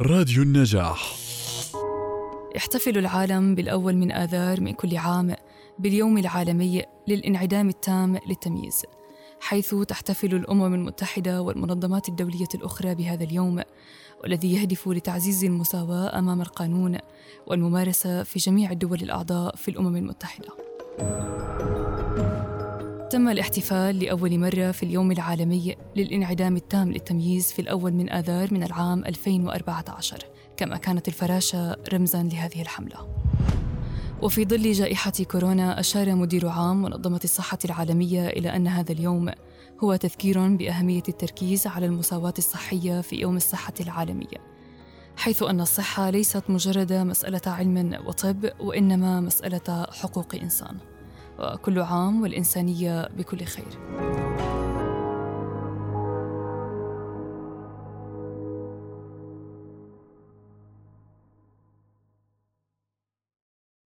راديو النجاح يحتفل العالم بالأول من آذار من كل عام باليوم العالمي للانعدام التام للتمييز حيث تحتفل الأمم المتحدة والمنظمات الدولية الأخرى بهذا اليوم والذي يهدف لتعزيز المساواة أمام القانون والممارسة في جميع الدول الأعضاء في الأمم المتحدة. تم الاحتفال لأول مرة في اليوم العالمي للانعدام التام للتمييز في الأول من آذار من العام 2014 كما كانت الفراشة رمزاً لهذه الحملة. وفي ظل جائحة كورونا أشار مدير عام منظمة الصحة العالمية إلى أن هذا اليوم هو تذكير بأهمية التركيز على المساواة الصحية في يوم الصحة العالمية حيث أن الصحة ليست مجرد مسألة علم وطب وإنما مسألة حقوق إنسان. وكل عام والإنسانية بكل خير.